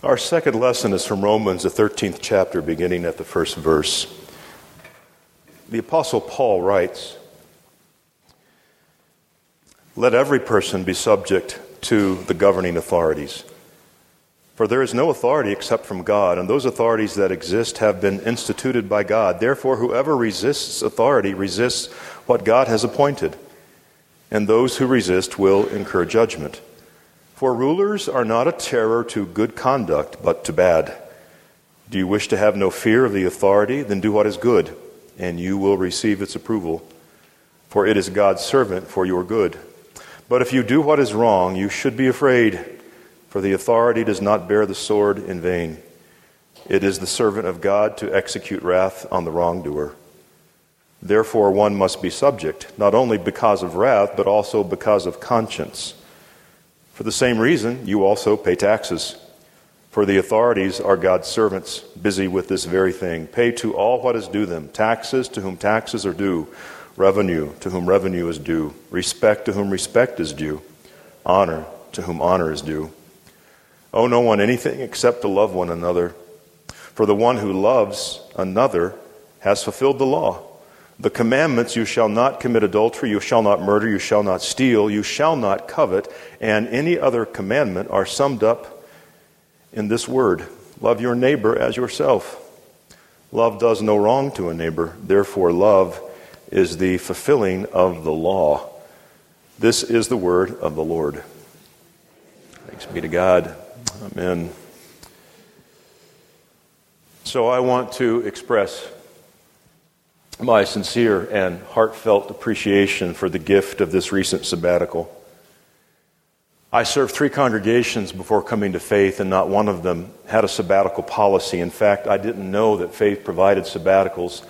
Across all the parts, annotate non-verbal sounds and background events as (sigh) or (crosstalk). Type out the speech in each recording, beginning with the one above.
Our second lesson is from Romans, the 13th chapter, beginning at the first verse. The Apostle Paul writes Let every person be subject to the governing authorities. For there is no authority except from God, and those authorities that exist have been instituted by God. Therefore, whoever resists authority resists what God has appointed, and those who resist will incur judgment. For rulers are not a terror to good conduct, but to bad. Do you wish to have no fear of the authority? Then do what is good, and you will receive its approval. For it is God's servant for your good. But if you do what is wrong, you should be afraid, for the authority does not bear the sword in vain. It is the servant of God to execute wrath on the wrongdoer. Therefore, one must be subject, not only because of wrath, but also because of conscience. For the same reason, you also pay taxes. For the authorities are God's servants, busy with this very thing. Pay to all what is due them taxes to whom taxes are due, revenue to whom revenue is due, respect to whom respect is due, honor to whom honor is due. Owe no one anything except to love one another. For the one who loves another has fulfilled the law. The commandments you shall not commit adultery, you shall not murder, you shall not steal, you shall not covet, and any other commandment are summed up in this word love your neighbor as yourself. Love does no wrong to a neighbor, therefore, love is the fulfilling of the law. This is the word of the Lord. Thanks be to God. Amen. So I want to express my sincere and heartfelt appreciation for the gift of this recent sabbatical. I served three congregations before coming to faith, and not one of them had a sabbatical policy. In fact, I didn't know that faith provided sabbaticals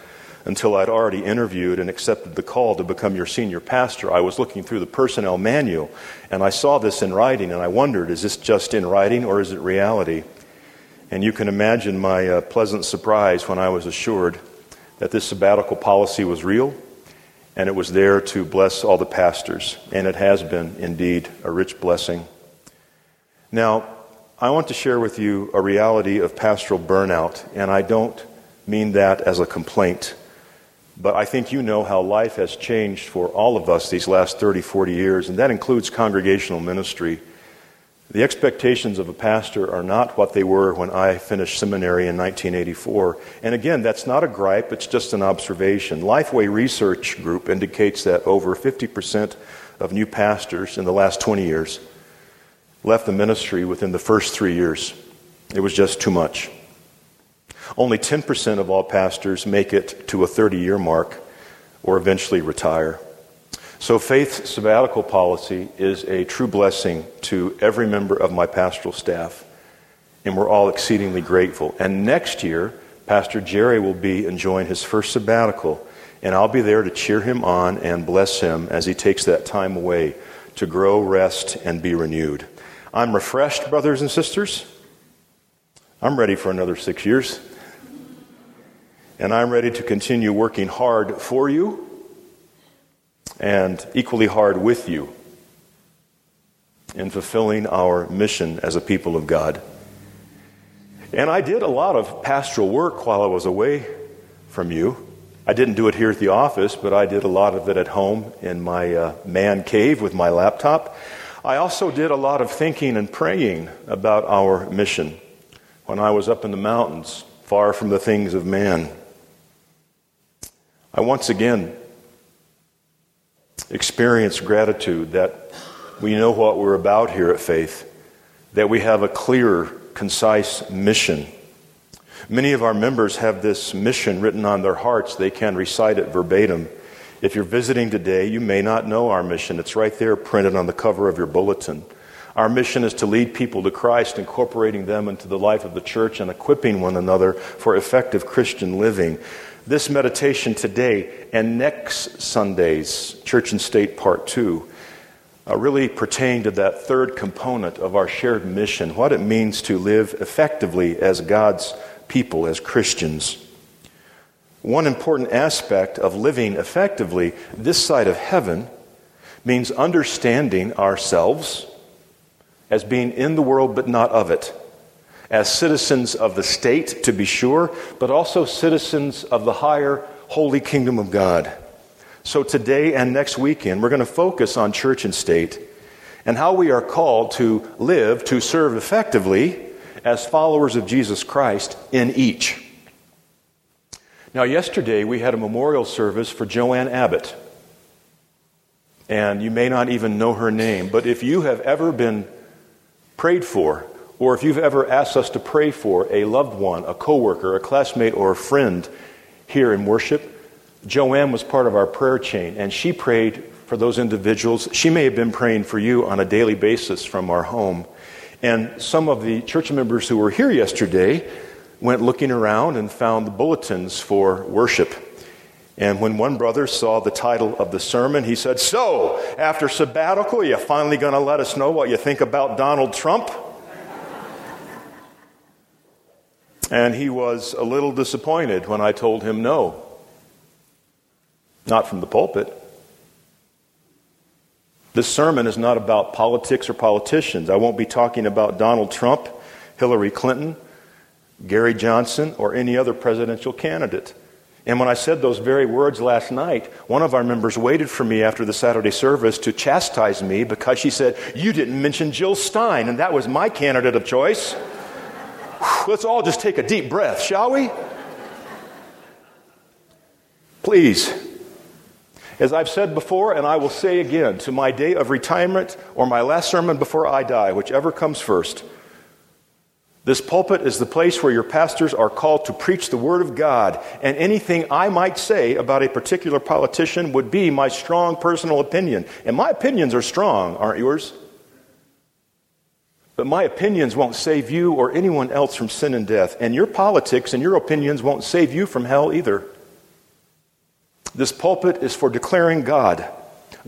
until I'd already interviewed and accepted the call to become your senior pastor. I was looking through the personnel manual, and I saw this in writing, and I wondered, is this just in writing or is it reality? And you can imagine my uh, pleasant surprise when I was assured that this sabbatical policy was real and it was there to bless all the pastors. And it has been indeed a rich blessing. Now, I want to share with you a reality of pastoral burnout, and I don't mean that as a complaint. But I think you know how life has changed for all of us these last 30, 40 years, and that includes congregational ministry. The expectations of a pastor are not what they were when I finished seminary in 1984. And again, that's not a gripe, it's just an observation. Lifeway Research Group indicates that over 50% of new pastors in the last 20 years left the ministry within the first three years. It was just too much. Only 10% of all pastors make it to a 30 year mark or eventually retire. So, faith sabbatical policy is a true blessing to every member of my pastoral staff, and we're all exceedingly grateful. And next year, Pastor Jerry will be enjoying his first sabbatical, and I'll be there to cheer him on and bless him as he takes that time away to grow, rest, and be renewed. I'm refreshed, brothers and sisters. I'm ready for another six years. And I'm ready to continue working hard for you and equally hard with you in fulfilling our mission as a people of God. And I did a lot of pastoral work while I was away from you. I didn't do it here at the office, but I did a lot of it at home in my uh, man cave with my laptop. I also did a lot of thinking and praying about our mission when I was up in the mountains, far from the things of man. I once again experience gratitude that we know what we're about here at Faith, that we have a clear, concise mission. Many of our members have this mission written on their hearts. They can recite it verbatim. If you're visiting today, you may not know our mission. It's right there printed on the cover of your bulletin. Our mission is to lead people to Christ, incorporating them into the life of the church and equipping one another for effective Christian living. This meditation today and next Sunday's Church and State Part 2 uh, really pertain to that third component of our shared mission what it means to live effectively as God's people, as Christians. One important aspect of living effectively this side of heaven means understanding ourselves as being in the world but not of it as citizens of the state, to be sure, but also citizens of the higher holy kingdom of God. So today and next weekend, we're going to focus on church and state and how we are called to live, to serve effectively as followers of Jesus Christ in each. Now, yesterday we had a memorial service for Joanne Abbott. And you may not even know her name, but if you have ever been prayed for, or if you've ever asked us to pray for a loved one, a coworker, a classmate, or a friend here in worship, Joanne was part of our prayer chain, and she prayed for those individuals. She may have been praying for you on a daily basis from our home. And some of the church members who were here yesterday went looking around and found the bulletins for worship. And when one brother saw the title of the sermon, he said, So, after sabbatical, you finally going to let us know what you think about Donald Trump? and he was a little disappointed when I told him no. Not from the pulpit. This sermon is not about politics or politicians. I won't be talking about Donald Trump, Hillary Clinton, Gary Johnson, or any other presidential candidate. And when I said those very words last night, one of our members waited for me after the Saturday service to chastise me because she said, You didn't mention Jill Stein, and that was my candidate of choice. Let's all just take a deep breath, shall we? Please, as I've said before, and I will say again, to my day of retirement or my last sermon before I die, whichever comes first, this pulpit is the place where your pastors are called to preach the Word of God, and anything I might say about a particular politician would be my strong personal opinion. And my opinions are strong, aren't yours? But my opinions won't save you or anyone else from sin and death, and your politics and your opinions won't save you from hell either. This pulpit is for declaring God,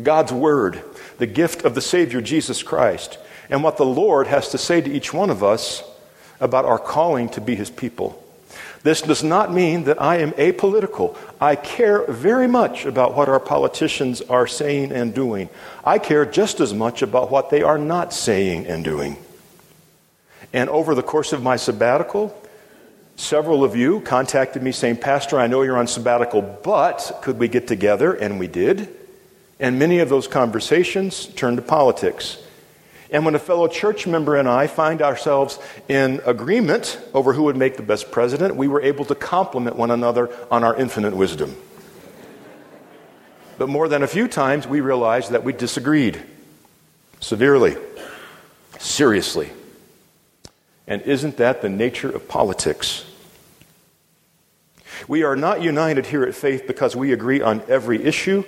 God's Word, the gift of the Savior Jesus Christ, and what the Lord has to say to each one of us about our calling to be his people. This does not mean that I am apolitical. I care very much about what our politicians are saying and doing. I care just as much about what they are not saying and doing. And over the course of my sabbatical, several of you contacted me saying, Pastor, I know you're on sabbatical, but could we get together? And we did. And many of those conversations turned to politics. And when a fellow church member and I find ourselves in agreement over who would make the best president, we were able to compliment one another on our infinite wisdom. But more than a few times, we realized that we disagreed severely, seriously. And isn't that the nature of politics? We are not united here at Faith because we agree on every issue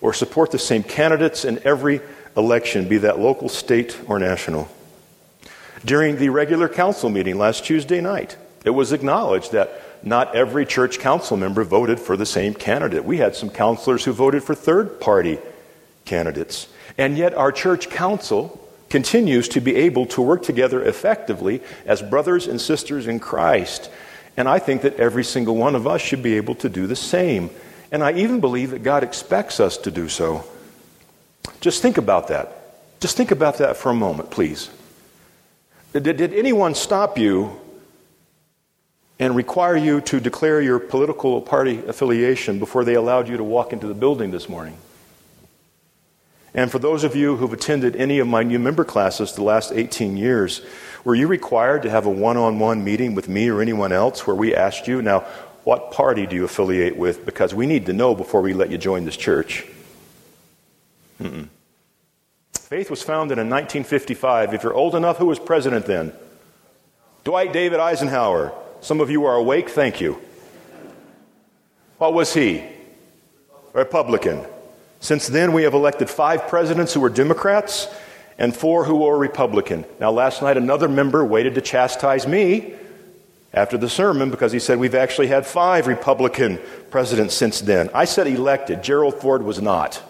or support the same candidates in every election, be that local, state, or national. During the regular council meeting last Tuesday night, it was acknowledged that not every church council member voted for the same candidate. We had some councilors who voted for third party candidates. And yet, our church council continues to be able to work together effectively as brothers and sisters in Christ. And I think that every single one of us should be able to do the same. And I even believe that God expects us to do so. Just think about that. Just think about that for a moment, please. Did, did anyone stop you and require you to declare your political party affiliation before they allowed you to walk into the building this morning? And for those of you who've attended any of my new member classes the last 18 years, were you required to have a one on one meeting with me or anyone else where we asked you, now, what party do you affiliate with? Because we need to know before we let you join this church. Mm-mm. Faith was founded in 1955. If you're old enough, who was president then? Dwight David Eisenhower. Some of you are awake, thank you. What was he? Republican. Since then, we have elected five presidents who were Democrats and four who were Republican. Now, last night, another member waited to chastise me after the sermon because he said we've actually had five Republican presidents since then. I said elected. Gerald Ford was not.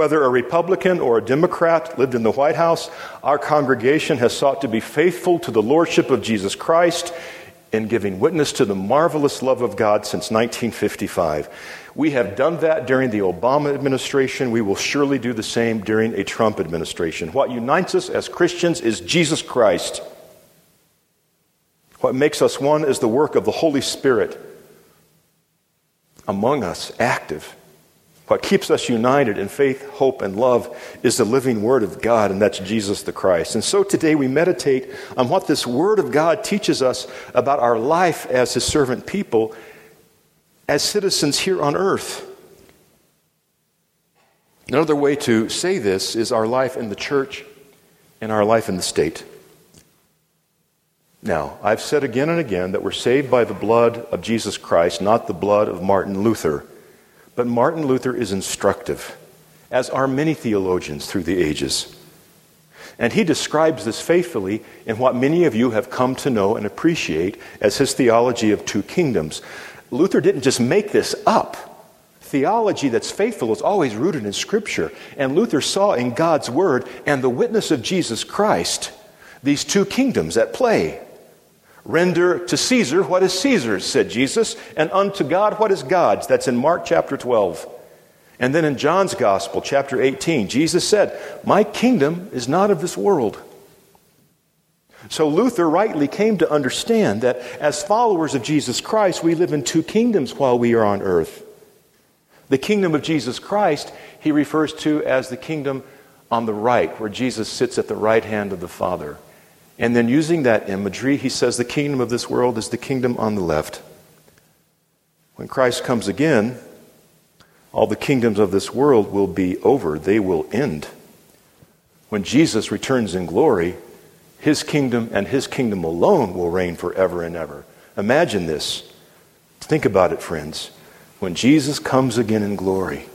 Whether a Republican or a Democrat lived in the White House, our congregation has sought to be faithful to the Lordship of Jesus Christ in giving witness to the marvelous love of God since 1955. We have done that during the Obama administration. We will surely do the same during a Trump administration. What unites us as Christians is Jesus Christ. What makes us one is the work of the Holy Spirit among us, active. What keeps us united in faith, hope, and love is the living Word of God, and that's Jesus the Christ. And so today we meditate on what this Word of God teaches us about our life as His servant people, as citizens here on earth. Another way to say this is our life in the church and our life in the state. Now, I've said again and again that we're saved by the blood of Jesus Christ, not the blood of Martin Luther. But Martin Luther is instructive, as are many theologians through the ages. And he describes this faithfully in what many of you have come to know and appreciate as his theology of two kingdoms. Luther didn't just make this up. Theology that's faithful is always rooted in Scripture. And Luther saw in God's Word and the witness of Jesus Christ these two kingdoms at play. Render to Caesar what is Caesar's, said Jesus, and unto God what is God's. That's in Mark chapter 12. And then in John's Gospel, chapter 18, Jesus said, My kingdom is not of this world. So Luther rightly came to understand that as followers of Jesus Christ, we live in two kingdoms while we are on earth. The kingdom of Jesus Christ, he refers to as the kingdom on the right, where Jesus sits at the right hand of the Father. And then, using that imagery, he says the kingdom of this world is the kingdom on the left. When Christ comes again, all the kingdoms of this world will be over, they will end. When Jesus returns in glory, his kingdom and his kingdom alone will reign forever and ever. Imagine this. Think about it, friends. When Jesus comes again in glory,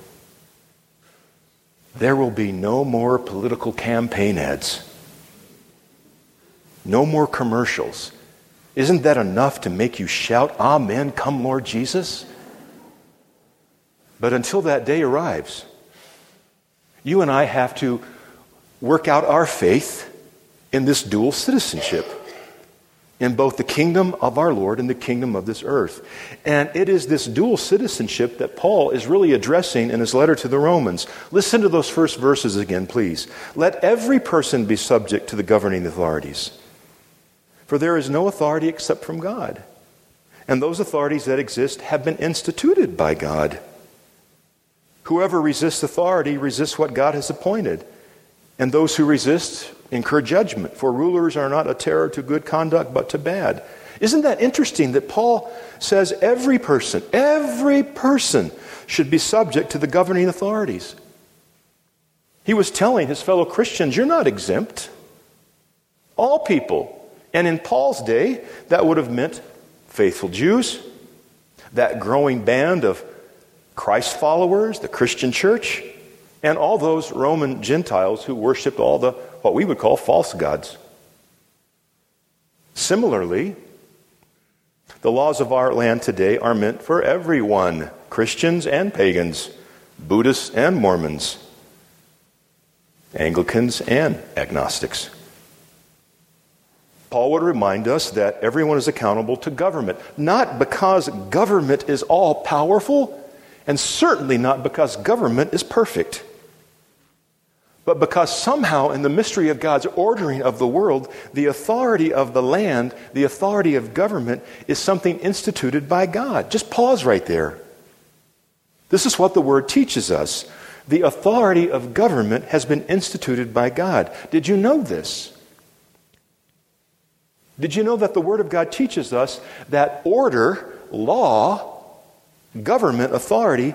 there will be no more political campaign ads. No more commercials. Isn't that enough to make you shout, Amen, come Lord Jesus? But until that day arrives, you and I have to work out our faith in this dual citizenship in both the kingdom of our Lord and the kingdom of this earth. And it is this dual citizenship that Paul is really addressing in his letter to the Romans. Listen to those first verses again, please. Let every person be subject to the governing authorities. For there is no authority except from God. And those authorities that exist have been instituted by God. Whoever resists authority resists what God has appointed. And those who resist incur judgment, for rulers are not a terror to good conduct, but to bad. Isn't that interesting that Paul says every person, every person should be subject to the governing authorities? He was telling his fellow Christians, You're not exempt. All people and in Paul's day, that would have meant faithful Jews, that growing band of Christ followers, the Christian church, and all those Roman Gentiles who worshiped all the what we would call false gods. Similarly, the laws of our land today are meant for everyone Christians and pagans, Buddhists and Mormons, Anglicans and agnostics. Paul would remind us that everyone is accountable to government, not because government is all powerful, and certainly not because government is perfect, but because somehow in the mystery of God's ordering of the world, the authority of the land, the authority of government, is something instituted by God. Just pause right there. This is what the word teaches us. The authority of government has been instituted by God. Did you know this? Did you know that the Word of God teaches us that order, law, government, authority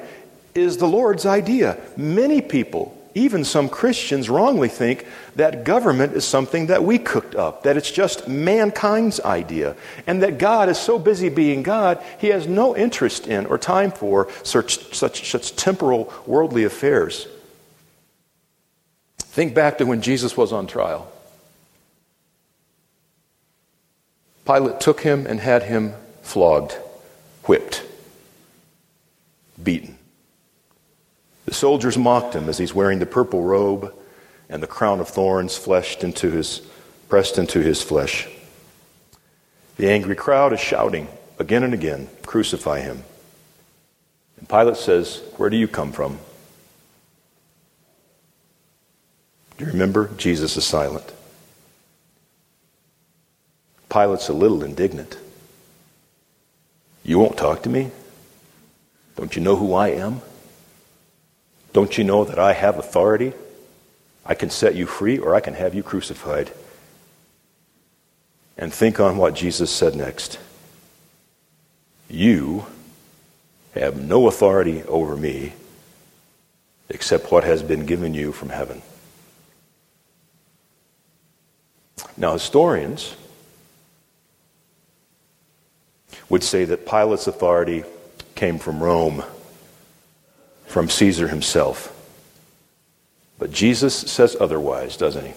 is the Lord's idea? Many people, even some Christians, wrongly think that government is something that we cooked up, that it's just mankind's idea, and that God is so busy being God, He has no interest in or time for such, such, such temporal, worldly affairs. Think back to when Jesus was on trial. Pilate took him and had him flogged, whipped, beaten. The soldiers mocked him as he's wearing the purple robe and the crown of thorns fleshed into his, pressed into his flesh. The angry crowd is shouting again and again, Crucify him. And Pilate says, Where do you come from? Do you remember? Jesus is silent. Pilate's a little indignant. You won't talk to me? Don't you know who I am? Don't you know that I have authority? I can set you free or I can have you crucified. And think on what Jesus said next. You have no authority over me except what has been given you from heaven. Now, historians would say that Pilate's authority came from Rome, from Caesar himself. But Jesus says otherwise, doesn't he?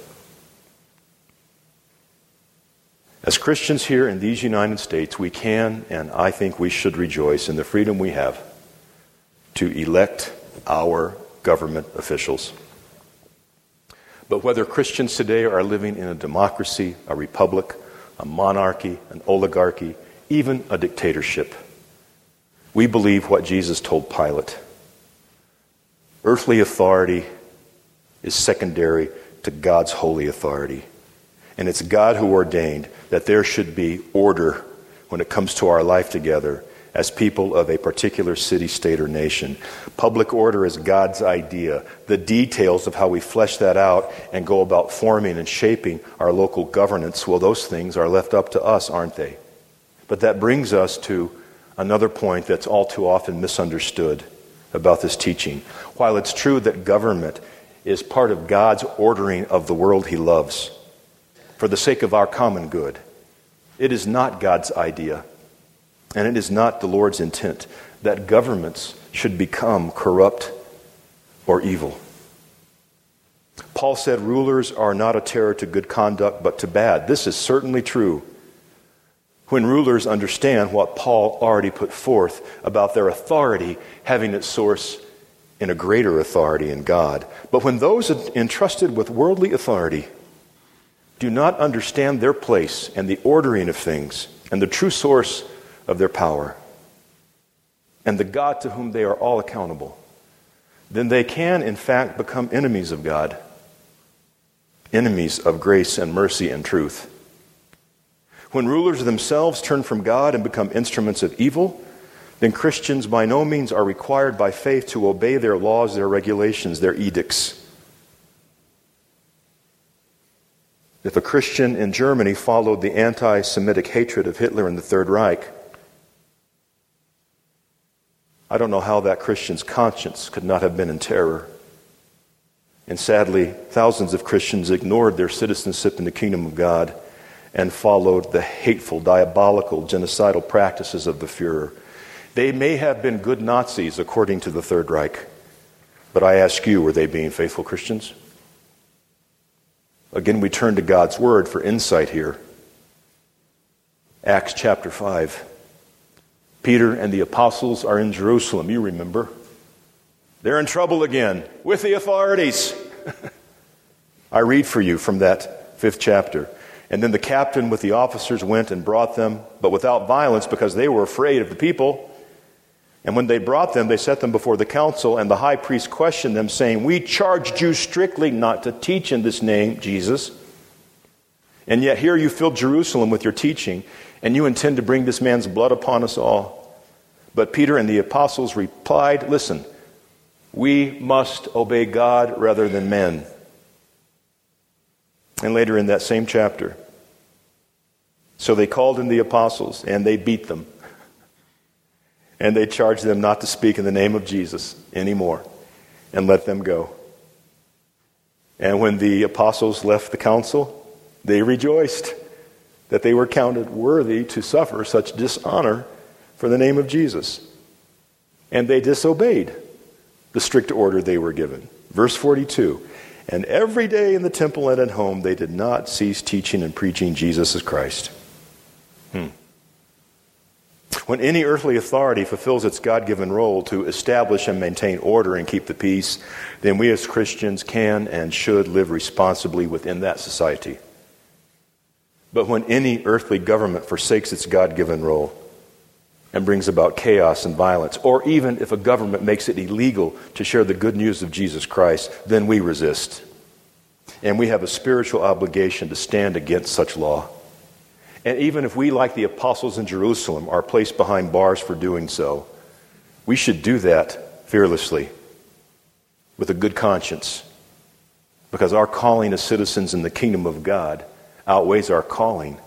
As Christians here in these United States, we can and I think we should rejoice in the freedom we have to elect our government officials. But whether Christians today are living in a democracy, a republic, a monarchy, an oligarchy, even a dictatorship, we believe what Jesus told Pilate. Earthly authority is secondary to God's holy authority. And it's God who ordained that there should be order when it comes to our life together as people of a particular city, state, or nation. Public order is God's idea. The details of how we flesh that out and go about forming and shaping our local governance, well, those things are left up to us, aren't they? But that brings us to another point that's all too often misunderstood about this teaching. While it's true that government is part of God's ordering of the world he loves for the sake of our common good, it is not God's idea, and it is not the Lord's intent that governments should become corrupt or evil. Paul said rulers are not a terror to good conduct, but to bad. This is certainly true when rulers understand what Paul already put forth about their authority having its source in a greater authority in God. But when those entrusted with worldly authority do not understand their place and the ordering of things and the true source of their power and the God to whom they are all accountable, then they can, in fact, become enemies of God, enemies of grace and mercy and truth. When rulers themselves turn from God and become instruments of evil, then Christians by no means are required by faith to obey their laws, their regulations, their edicts. If a Christian in Germany followed the anti Semitic hatred of Hitler in the Third Reich, I don't know how that Christian's conscience could not have been in terror. And sadly, thousands of Christians ignored their citizenship in the kingdom of God and followed the hateful, diabolical, genocidal practices of the Fuhrer. They may have been good Nazis according to the Third Reich, but I ask you, were they being faithful Christians? Again, we turn to God's Word for insight here. Acts chapter 5. Peter and the apostles are in Jerusalem, you remember. They're in trouble again with the authorities. (laughs) I read for you from that fifth chapter. And then the captain with the officers went and brought them, but without violence because they were afraid of the people. And when they brought them, they set them before the council, and the high priest questioned them, saying, We charged you strictly not to teach in this name, Jesus. And yet here you fill Jerusalem with your teaching, and you intend to bring this man's blood upon us all. But Peter and the apostles replied, Listen, we must obey God rather than men. And later in that same chapter, so they called in the apostles and they beat them. And they charged them not to speak in the name of Jesus anymore and let them go. And when the apostles left the council, they rejoiced that they were counted worthy to suffer such dishonor for the name of Jesus. And they disobeyed the strict order they were given. Verse 42 And every day in the temple and at home, they did not cease teaching and preaching Jesus as Christ. Hmm. When any earthly authority fulfills its God given role to establish and maintain order and keep the peace, then we as Christians can and should live responsibly within that society. But when any earthly government forsakes its God given role and brings about chaos and violence, or even if a government makes it illegal to share the good news of Jesus Christ, then we resist. And we have a spiritual obligation to stand against such law. And even if we, like the apostles in Jerusalem, are placed behind bars for doing so, we should do that fearlessly with a good conscience because our calling as citizens in the kingdom of God outweighs our calling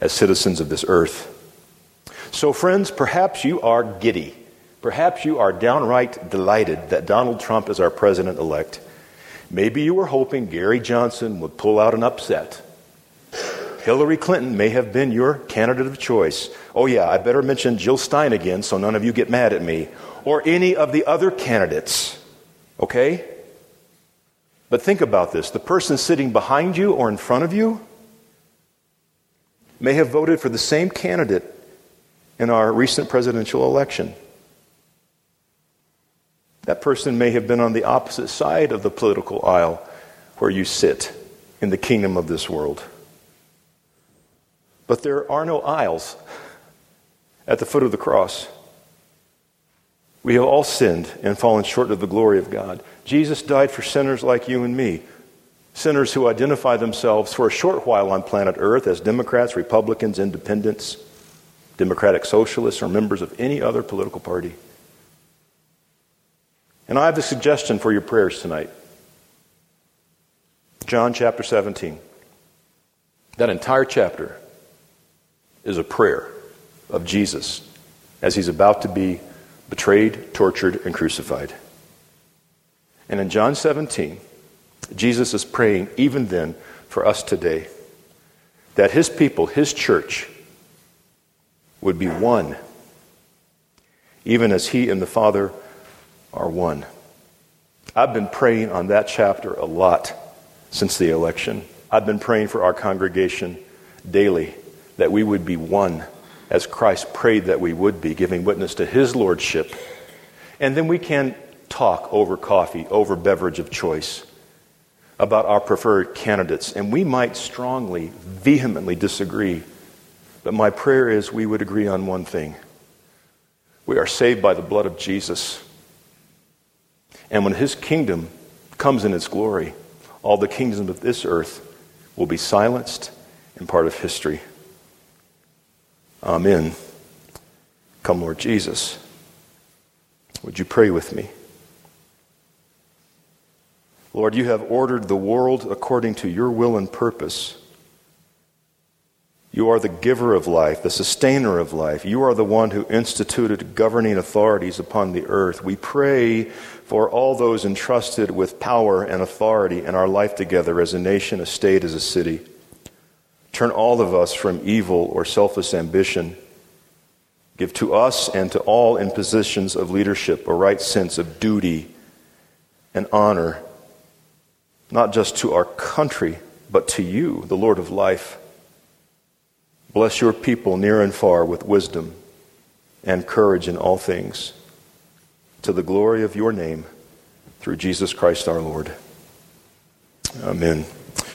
as citizens of this earth. So, friends, perhaps you are giddy. Perhaps you are downright delighted that Donald Trump is our president elect. Maybe you were hoping Gary Johnson would pull out an upset. Hillary Clinton may have been your candidate of choice. Oh, yeah, I better mention Jill Stein again so none of you get mad at me. Or any of the other candidates. Okay? But think about this the person sitting behind you or in front of you may have voted for the same candidate in our recent presidential election. That person may have been on the opposite side of the political aisle where you sit in the kingdom of this world. But there are no aisles at the foot of the cross. We have all sinned and fallen short of the glory of God. Jesus died for sinners like you and me, sinners who identify themselves for a short while on planet Earth as Democrats, Republicans, Independents, Democratic Socialists, or members of any other political party. And I have a suggestion for your prayers tonight. John chapter 17. That entire chapter is a prayer of Jesus as he's about to be betrayed, tortured, and crucified. And in John 17, Jesus is praying even then for us today that his people, his church, would be one, even as he and the Father are one. I've been praying on that chapter a lot since the election. I've been praying for our congregation daily that we would be one as Christ prayed that we would be, giving witness to his lordship. And then we can talk over coffee, over beverage of choice, about our preferred candidates. And we might strongly, vehemently disagree. But my prayer is we would agree on one thing we are saved by the blood of Jesus. And when his kingdom comes in its glory, all the kingdoms of this earth will be silenced and part of history. Amen. Come, Lord Jesus. Would you pray with me? Lord, you have ordered the world according to your will and purpose. You are the giver of life, the sustainer of life. You are the one who instituted governing authorities upon the earth. We pray for all those entrusted with power and authority in our life together as a nation, a state, as a city. Turn all of us from evil or selfish ambition. Give to us and to all in positions of leadership a right sense of duty and honor, not just to our country, but to you, the Lord of life. Bless your people near and far with wisdom and courage in all things, to the glory of your name, through Jesus Christ our Lord. Amen.